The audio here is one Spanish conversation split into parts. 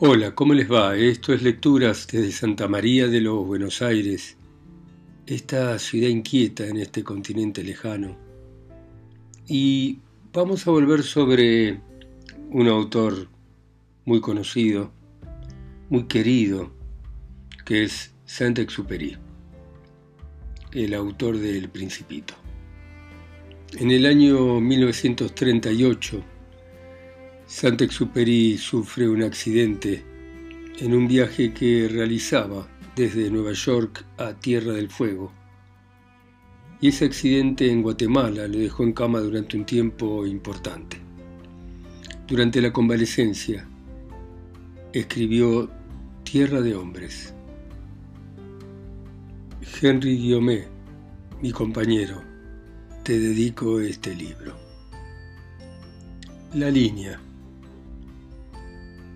Hola, ¿cómo les va? Esto es Lecturas desde Santa María de los Buenos Aires, esta ciudad inquieta en este continente lejano. Y vamos a volver sobre un autor muy conocido, muy querido, que es Saint-Exupéry, el autor del Principito. En el año 1938, Saint-Exupéry sufre un accidente en un viaje que realizaba desde Nueva York a Tierra del Fuego. Y ese accidente en Guatemala lo dejó en cama durante un tiempo importante. Durante la convalecencia, escribió Tierra de Hombres. Henry Guiomé, mi compañero, te dedico este libro. La línea.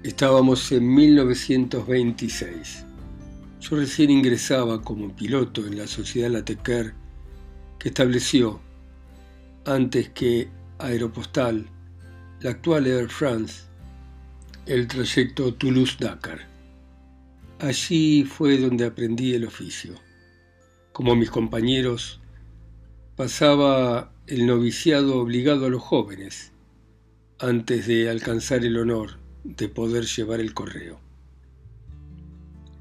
Estábamos en 1926. Yo recién ingresaba como piloto en la sociedad Lateker que estableció, antes que Aeropostal, la actual Air France, el trayecto Toulouse-Dakar. Allí fue donde aprendí el oficio. Como mis compañeros, pasaba el noviciado obligado a los jóvenes, antes de alcanzar el honor de poder llevar el correo.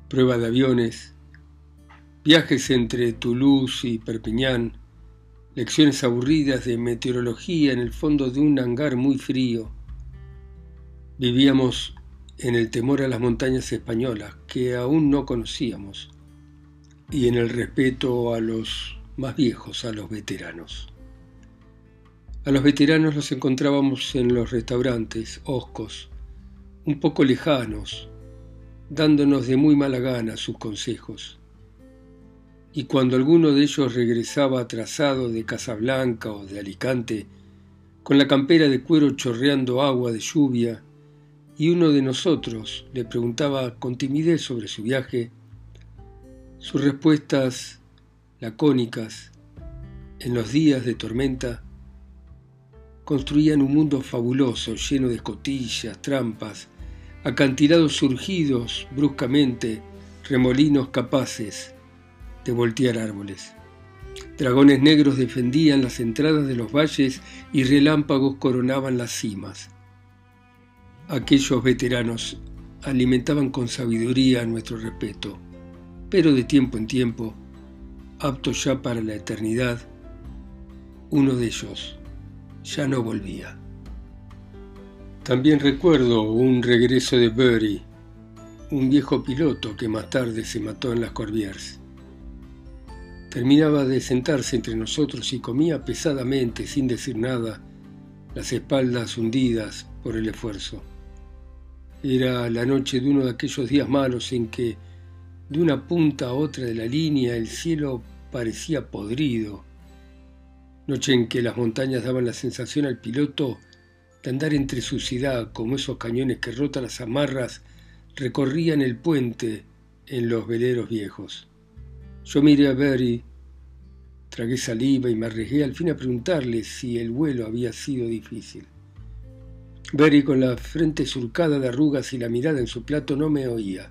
Prueba de aviones, viajes entre Toulouse y Perpiñán, lecciones aburridas de meteorología en el fondo de un hangar muy frío. Vivíamos en el temor a las montañas españolas que aún no conocíamos y en el respeto a los más viejos, a los veteranos. A los veteranos los encontrábamos en los restaurantes, hoscos, un poco lejanos, dándonos de muy mala gana sus consejos. Y cuando alguno de ellos regresaba atrasado de Casablanca o de Alicante, con la campera de cuero chorreando agua de lluvia, y uno de nosotros le preguntaba con timidez sobre su viaje, sus respuestas lacónicas en los días de tormenta construían un mundo fabuloso lleno de escotillas, trampas, acantilados surgidos bruscamente, remolinos capaces de voltear árboles. Dragones negros defendían las entradas de los valles y relámpagos coronaban las cimas. Aquellos veteranos alimentaban con sabiduría nuestro respeto, pero de tiempo en tiempo, aptos ya para la eternidad, uno de ellos ya no volvía. También recuerdo un regreso de Burry, un viejo piloto que más tarde se mató en las Corbières. Terminaba de sentarse entre nosotros y comía pesadamente, sin decir nada, las espaldas hundidas por el esfuerzo. Era la noche de uno de aquellos días malos en que, de una punta a otra de la línea, el cielo parecía podrido. Noche en que las montañas daban la sensación al piloto de andar entre suciedad como esos cañones que rotan las amarras recorrían el puente en los veleros viejos. Yo miré a Berry, tragué saliva y me arriesgué al fin a preguntarle si el vuelo había sido difícil. Berry, con la frente surcada de arrugas y la mirada en su plato, no me oía.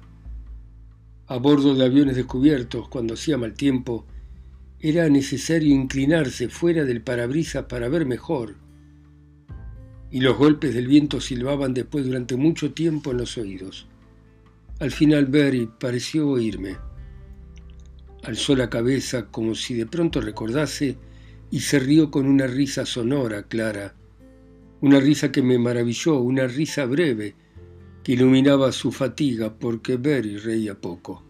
A bordo de aviones descubiertos, cuando hacía mal tiempo, era necesario inclinarse fuera del parabrisas para ver mejor y los golpes del viento silbaban después durante mucho tiempo en los oídos. Al final Berry pareció oírme. Alzó la cabeza como si de pronto recordase y se rió con una risa sonora, clara, una risa que me maravilló, una risa breve que iluminaba su fatiga porque Berry reía poco.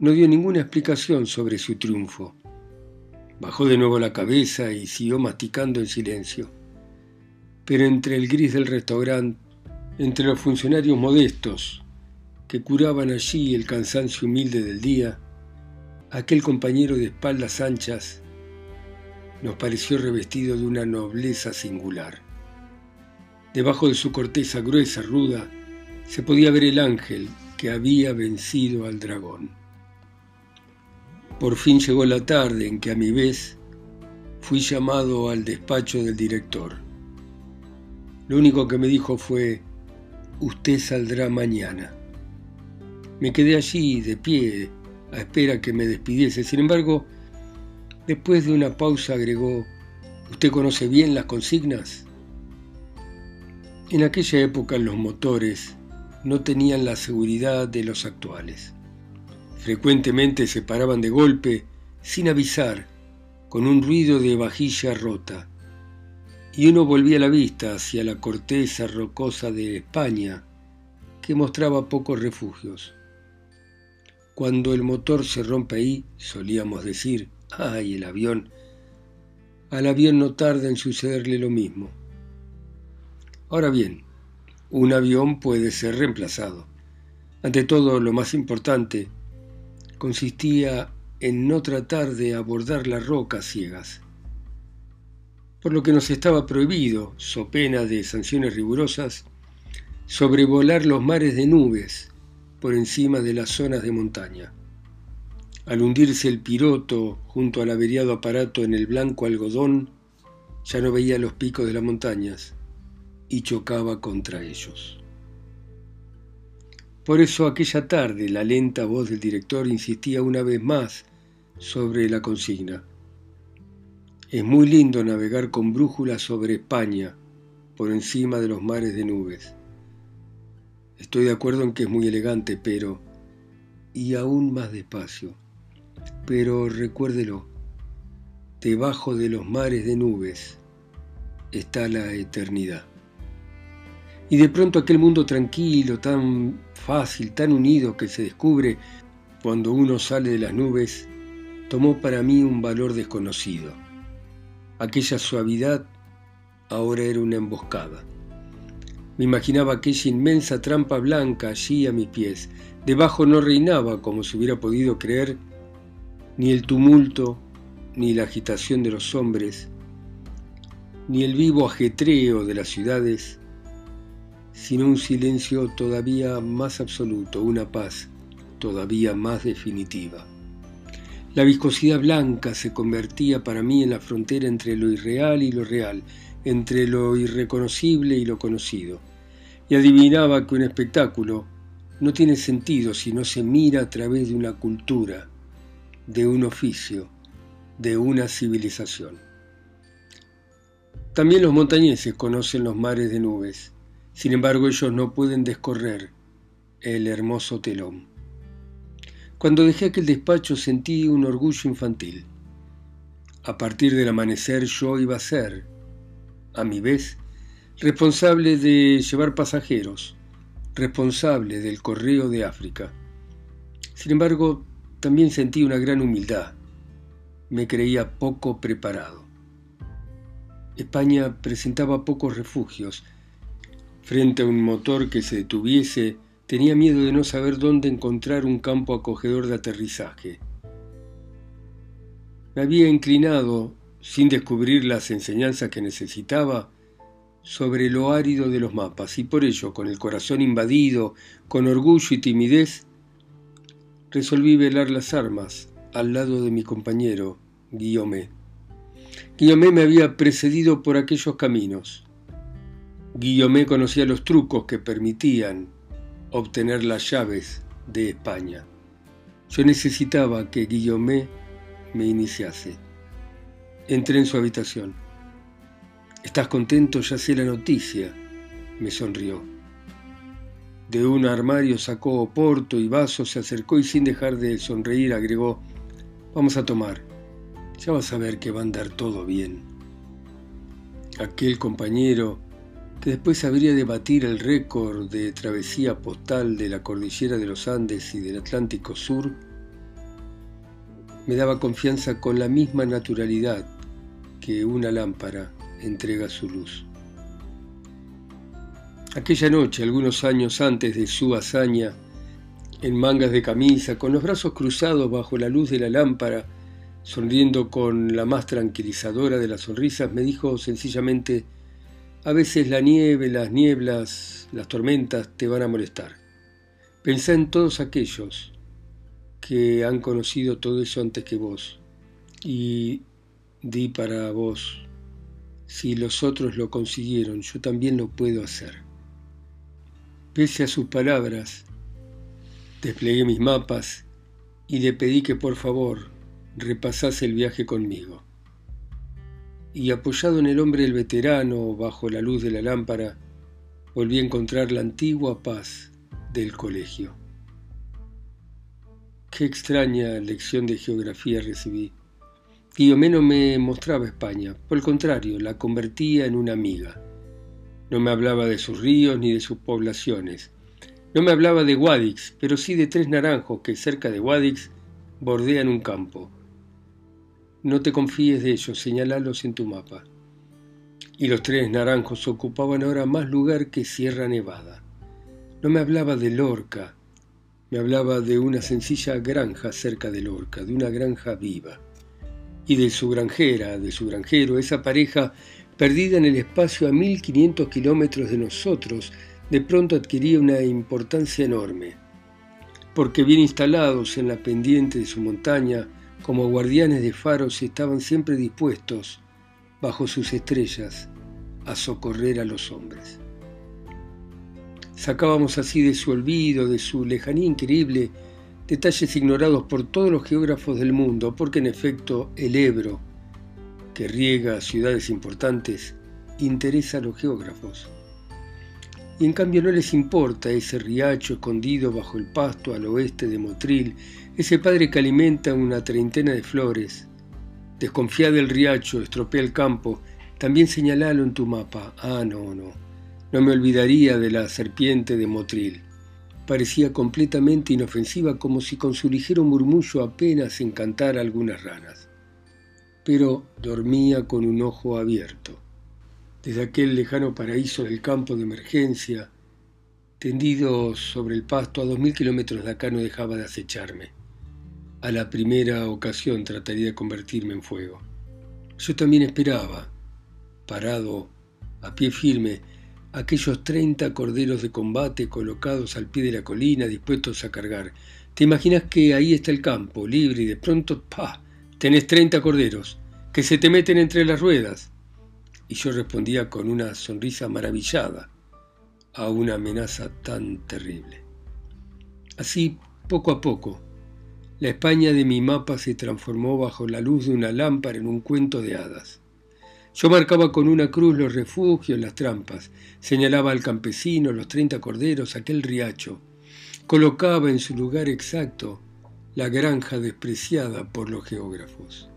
No dio ninguna explicación sobre su triunfo. Bajó de nuevo la cabeza y siguió masticando en silencio pero entre el gris del restaurante, entre los funcionarios modestos que curaban allí el cansancio humilde del día, aquel compañero de espaldas anchas nos pareció revestido de una nobleza singular. Debajo de su corteza gruesa, ruda, se podía ver el ángel que había vencido al dragón. Por fin llegó la tarde en que a mi vez fui llamado al despacho del director. Lo único que me dijo fue, usted saldrá mañana. Me quedé allí de pie a espera que me despidiese. Sin embargo, después de una pausa agregó, ¿usted conoce bien las consignas? En aquella época los motores no tenían la seguridad de los actuales. Frecuentemente se paraban de golpe, sin avisar, con un ruido de vajilla rota, y uno volvía la vista hacia la corteza rocosa de España, que mostraba pocos refugios. Cuando el motor se rompe ahí, solíamos decir, ¡ay, el avión! Al avión no tarda en sucederle lo mismo. Ahora bien, un avión puede ser reemplazado. Ante todo, lo más importante consistía en no tratar de abordar las rocas ciegas, por lo que nos estaba prohibido, so pena de sanciones rigurosas, sobrevolar los mares de nubes por encima de las zonas de montaña. Al hundirse el piroto junto al averiado aparato en el blanco algodón, ya no veía los picos de las montañas y chocaba contra ellos. Por eso aquella tarde la lenta voz del director insistía una vez más sobre la consigna. Es muy lindo navegar con brújula sobre España, por encima de los mares de nubes. Estoy de acuerdo en que es muy elegante, pero... y aún más despacio. Pero recuérdelo, debajo de los mares de nubes está la eternidad. Y de pronto aquel mundo tranquilo, tan fácil, tan unido que se descubre cuando uno sale de las nubes, tomó para mí un valor desconocido. Aquella suavidad ahora era una emboscada. Me imaginaba aquella inmensa trampa blanca allí a mis pies. Debajo no reinaba, como se hubiera podido creer, ni el tumulto, ni la agitación de los hombres, ni el vivo ajetreo de las ciudades, sino un silencio todavía más absoluto, una paz todavía más definitiva. La viscosidad blanca se convertía para mí en la frontera entre lo irreal y lo real, entre lo irreconocible y lo conocido, y adivinaba que un espectáculo no tiene sentido si no se mira a través de una cultura, de un oficio, de una civilización. También los montañeses conocen los mares de nubes, sin embargo, ellos no pueden descorrer el hermoso telón. Cuando dejé aquel despacho sentí un orgullo infantil. A partir del amanecer yo iba a ser, a mi vez, responsable de llevar pasajeros, responsable del correo de África. Sin embargo, también sentí una gran humildad. Me creía poco preparado. España presentaba pocos refugios Frente a un motor que se detuviese, tenía miedo de no saber dónde encontrar un campo acogedor de aterrizaje. Me había inclinado, sin descubrir las enseñanzas que necesitaba, sobre lo árido de los mapas y por ello, con el corazón invadido, con orgullo y timidez, resolví velar las armas al lado de mi compañero, Guillaume. Guillaume me había precedido por aquellos caminos. Guillaume conocía los trucos que permitían obtener las llaves de España. Yo necesitaba que Guillaume me iniciase. Entré en su habitación. ¿Estás contento? Ya sé la noticia, me sonrió. De un armario sacó oporto y vaso, se acercó y sin dejar de sonreír agregó, vamos a tomar. Ya vas a ver que va a andar todo bien. Aquel compañero que después habría de batir el récord de travesía postal de la cordillera de los Andes y del Atlántico Sur, me daba confianza con la misma naturalidad que una lámpara entrega su luz. Aquella noche, algunos años antes de su hazaña, en mangas de camisa, con los brazos cruzados bajo la luz de la lámpara, sonriendo con la más tranquilizadora de las sonrisas, me dijo sencillamente, a veces la nieve, las nieblas, las tormentas te van a molestar. Pensá en todos aquellos que han conocido todo eso antes que vos y di para vos, si los otros lo consiguieron, yo también lo puedo hacer. Pese a sus palabras, desplegué mis mapas y le pedí que por favor repasase el viaje conmigo. Y apoyado en el hombre del veterano, bajo la luz de la lámpara, volví a encontrar la antigua paz del colegio. Qué extraña lección de geografía recibí. Guillomé no me mostraba España, por el contrario, la convertía en una amiga. No me hablaba de sus ríos ni de sus poblaciones. No me hablaba de Guadix, pero sí de tres naranjos que cerca de Guadix bordean un campo. No te confíes de ellos, señalalos en tu mapa. Y los tres naranjos ocupaban ahora más lugar que Sierra Nevada. No me hablaba de Lorca, me hablaba de una sencilla granja cerca de Lorca, de una granja viva. Y de su granjera, de su granjero, esa pareja perdida en el espacio a 1500 kilómetros de nosotros, de pronto adquiría una importancia enorme, porque bien instalados en la pendiente de su montaña, como guardianes de faros estaban siempre dispuestos, bajo sus estrellas, a socorrer a los hombres. Sacábamos así de su olvido, de su lejanía increíble, detalles ignorados por todos los geógrafos del mundo, porque en efecto el Ebro, que riega ciudades importantes, interesa a los geógrafos. Y en cambio no les importa ese riacho escondido bajo el pasto al oeste de Motril, ese padre que alimenta una treintena de flores. Desconfía del riacho, estropea el campo, también señalalo en tu mapa. Ah, no, no. No me olvidaría de la serpiente de Motril. Parecía completamente inofensiva, como si con su ligero murmullo apenas encantara algunas ranas. Pero dormía con un ojo abierto. Desde aquel lejano paraíso del campo de emergencia, tendido sobre el pasto a dos mil kilómetros de acá, no dejaba de acecharme. A la primera ocasión trataría de convertirme en fuego. Yo también esperaba, parado, a pie firme, aquellos treinta corderos de combate colocados al pie de la colina dispuestos a cargar. Te imaginas que ahí está el campo, libre, y de pronto, ¡pa! Tenés treinta corderos, que se te meten entre las ruedas. Y yo respondía con una sonrisa maravillada a una amenaza tan terrible. Así, poco a poco, la España de mi mapa se transformó bajo la luz de una lámpara en un cuento de hadas. Yo marcaba con una cruz los refugios, las trampas, señalaba al campesino, los treinta corderos, aquel riacho, colocaba en su lugar exacto la granja despreciada por los geógrafos.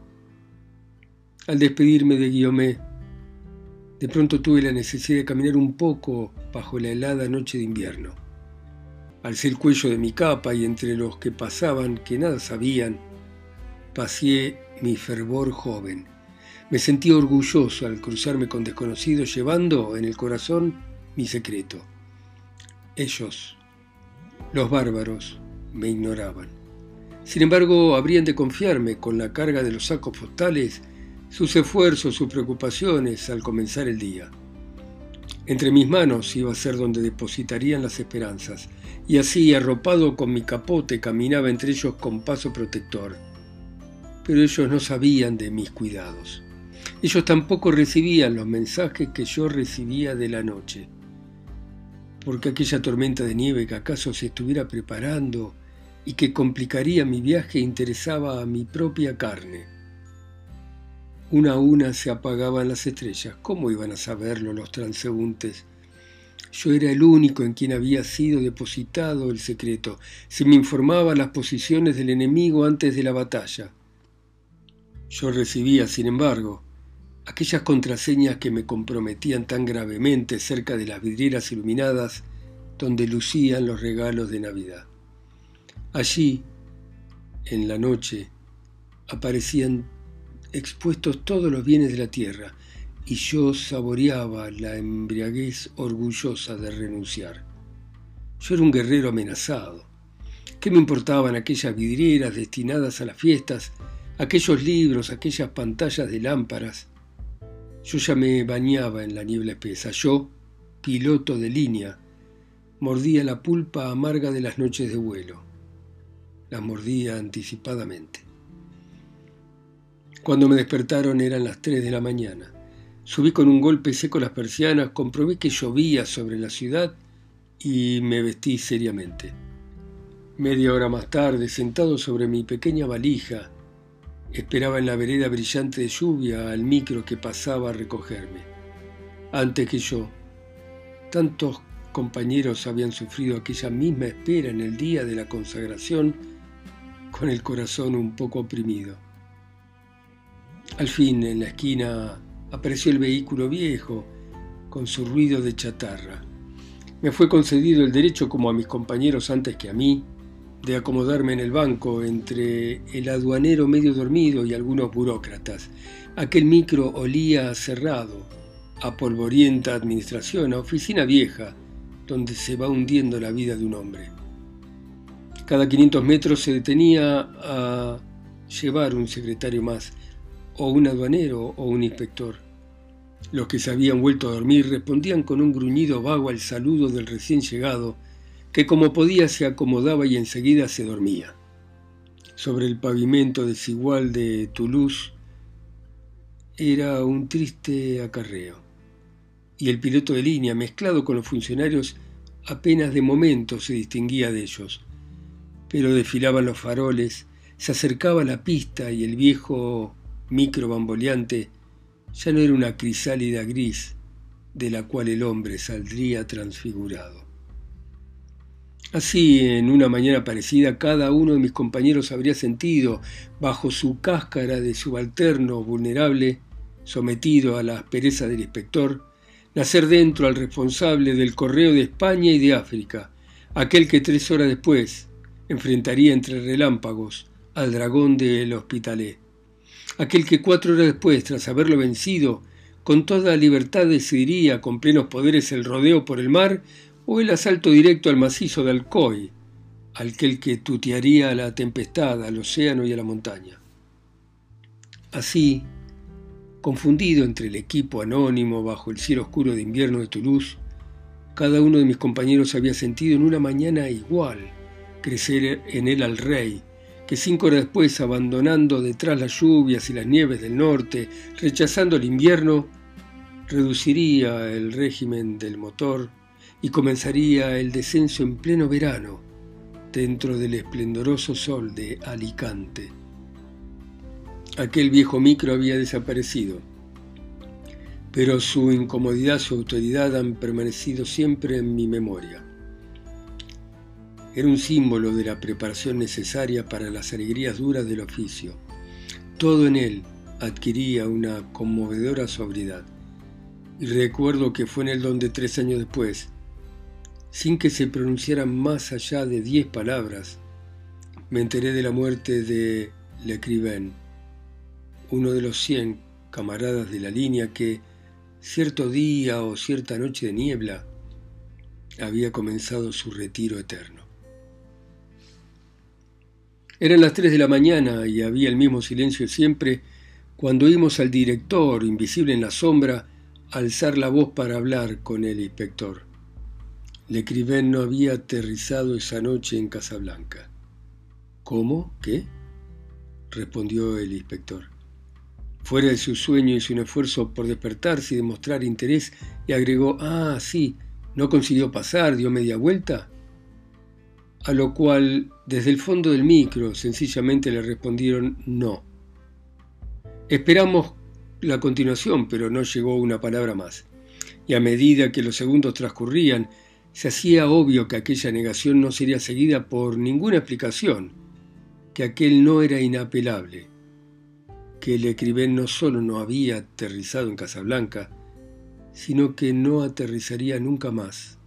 Al despedirme de Guillomé, de pronto tuve la necesidad de caminar un poco bajo la helada noche de invierno. Alcé el cuello de mi capa y entre los que pasaban, que nada sabían, paseé mi fervor joven. Me sentí orgulloso al cruzarme con desconocidos llevando en el corazón mi secreto. Ellos, los bárbaros, me ignoraban. Sin embargo, habrían de confiarme con la carga de los sacos postales, sus esfuerzos, sus preocupaciones al comenzar el día. Entre mis manos iba a ser donde depositarían las esperanzas, y así, arropado con mi capote, caminaba entre ellos con paso protector. Pero ellos no sabían de mis cuidados. Ellos tampoco recibían los mensajes que yo recibía de la noche. Porque aquella tormenta de nieve que acaso se estuviera preparando y que complicaría mi viaje interesaba a mi propia carne. Una a una se apagaban las estrellas. ¿Cómo iban a saberlo los transeúntes? Yo era el único en quien había sido depositado el secreto. Se me informaban las posiciones del enemigo antes de la batalla. Yo recibía, sin embargo, aquellas contraseñas que me comprometían tan gravemente cerca de las vidrieras iluminadas donde lucían los regalos de Navidad. Allí, en la noche, aparecían expuestos todos los bienes de la tierra, y yo saboreaba la embriaguez orgullosa de renunciar. Yo era un guerrero amenazado. ¿Qué me importaban aquellas vidrieras destinadas a las fiestas, aquellos libros, aquellas pantallas de lámparas? Yo ya me bañaba en la niebla espesa. Yo, piloto de línea, mordía la pulpa amarga de las noches de vuelo. La mordía anticipadamente. Cuando me despertaron eran las tres de la mañana. Subí con un golpe seco las persianas, comprobé que llovía sobre la ciudad y me vestí seriamente. Media hora más tarde, sentado sobre mi pequeña valija, esperaba en la vereda brillante de lluvia al micro que pasaba a recogerme. Antes que yo, tantos compañeros habían sufrido aquella misma espera en el día de la consagración con el corazón un poco oprimido. Al fin, en la esquina, apareció el vehículo viejo, con su ruido de chatarra. Me fue concedido el derecho, como a mis compañeros antes que a mí, de acomodarme en el banco entre el aduanero medio dormido y algunos burócratas. Aquel micro olía cerrado, a polvorienta administración, a oficina vieja, donde se va hundiendo la vida de un hombre. Cada 500 metros se detenía a llevar un secretario más, o un aduanero o un inspector. Los que se habían vuelto a dormir respondían con un gruñido vago al saludo del recién llegado, que como podía se acomodaba y enseguida se dormía. Sobre el pavimento desigual de Toulouse era un triste acarreo, y el piloto de línea, mezclado con los funcionarios, apenas de momento se distinguía de ellos. Pero desfilaban los faroles, se acercaba la pista y el viejo micro bamboleante ya no era una crisálida gris de la cual el hombre saldría transfigurado. Así, en una mañana parecida, cada uno de mis compañeros habría sentido, bajo su cáscara de subalterno vulnerable, sometido a la aspereza del inspector, nacer dentro al responsable del correo de España y de África, aquel que tres horas después enfrentaría entre relámpagos al dragón del Hospitalet aquel que cuatro horas después, tras haberlo vencido, con toda libertad decidiría con plenos poderes el rodeo por el mar o el asalto directo al macizo de Alcoy, aquel que tutearía a la tempestad, al océano y a la montaña. Así, confundido entre el equipo anónimo bajo el cielo oscuro de invierno de Toulouse, cada uno de mis compañeros había sentido en una mañana igual crecer en él al rey, que cinco horas después, abandonando detrás las lluvias y las nieves del norte, rechazando el invierno, reduciría el régimen del motor y comenzaría el descenso en pleno verano dentro del esplendoroso sol de Alicante. Aquel viejo micro había desaparecido, pero su incomodidad, su autoridad han permanecido siempre en mi memoria. Era un símbolo de la preparación necesaria para las alegrías duras del oficio. Todo en él adquiría una conmovedora sobriedad. Y recuerdo que fue en el donde tres años después, sin que se pronunciaran más allá de diez palabras, me enteré de la muerte de Lecrivain, uno de los cien camaradas de la línea que, cierto día o cierta noche de niebla, había comenzado su retiro eterno. Eran las tres de la mañana y había el mismo silencio siempre cuando oímos al director, invisible en la sombra, alzar la voz para hablar con el inspector. Lecriven no había aterrizado esa noche en Casablanca. ¿Cómo? ¿Qué? respondió el inspector. Fuera de su sueño y su esfuerzo por despertarse y demostrar interés, y agregó, ah, sí, ¿no consiguió pasar? ¿Dio media vuelta? a lo cual desde el fondo del micro sencillamente le respondieron no. Esperamos la continuación, pero no llegó una palabra más. Y a medida que los segundos transcurrían, se hacía obvio que aquella negación no sería seguida por ninguna explicación, que aquel no era inapelable, que el escribén no solo no había aterrizado en Casablanca, sino que no aterrizaría nunca más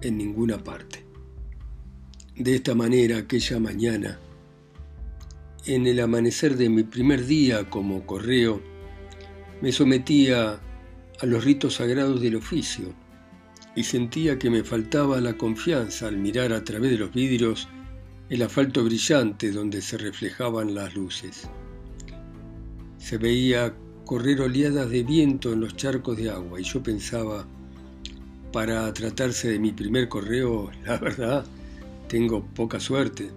en ninguna parte. De esta manera, aquella mañana, en el amanecer de mi primer día como correo, me sometía a los ritos sagrados del oficio y sentía que me faltaba la confianza al mirar a través de los vidrios el asfalto brillante donde se reflejaban las luces. Se veía correr oleadas de viento en los charcos de agua y yo pensaba, para tratarse de mi primer correo, la verdad, tengo poca suerte.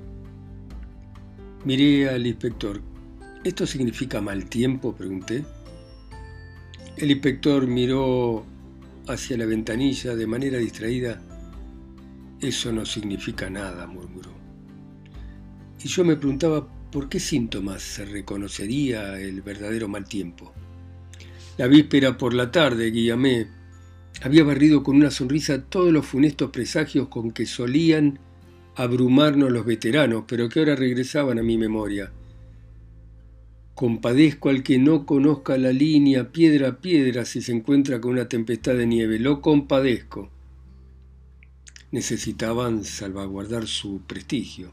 Miré al inspector. ¿Esto significa mal tiempo? pregunté. El inspector miró hacia la ventanilla de manera distraída Eso no significa nada, murmuró. Y yo me preguntaba por qué síntomas se reconocería el verdadero mal tiempo. La víspera por la tarde, Guillamé había barrido con una sonrisa todos los funestos presagios con que solían abrumarnos los veteranos, pero que ahora regresaban a mi memoria. Compadezco al que no conozca la línea piedra a piedra si se encuentra con una tempestad de nieve. Lo compadezco. Necesitaban salvaguardar su prestigio.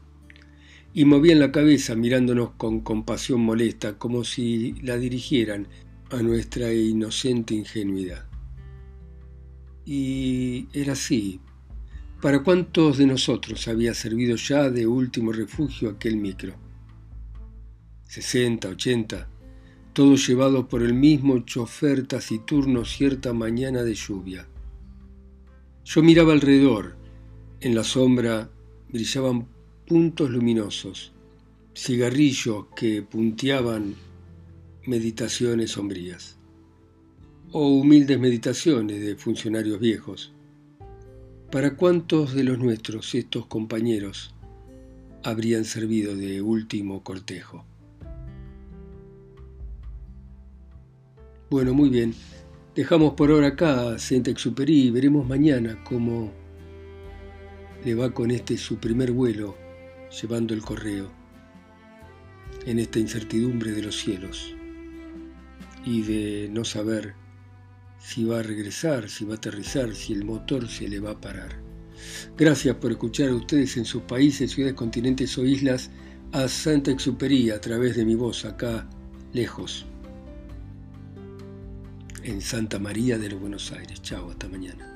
Y movían la cabeza mirándonos con compasión molesta, como si la dirigieran a nuestra inocente ingenuidad. Y era así. ¿Para cuántos de nosotros había servido ya de último refugio aquel micro? 60, 80, todos llevados por el mismo chofer taciturno cierta mañana de lluvia. Yo miraba alrededor, en la sombra brillaban puntos luminosos, cigarrillos que punteaban meditaciones sombrías, o humildes meditaciones de funcionarios viejos. ¿Para cuántos de los nuestros estos compañeros habrían servido de último cortejo? Bueno, muy bien. Dejamos por ahora acá a Saint-Exupéry y veremos mañana cómo le va con este su primer vuelo llevando el correo en esta incertidumbre de los cielos y de no saber si va a regresar, si va a aterrizar, si el motor se le va a parar. Gracias por escuchar a ustedes en sus países, ciudades, continentes o islas a Saint-Exupéry a través de mi voz acá lejos en Santa María de los Buenos Aires. Chao, hasta mañana.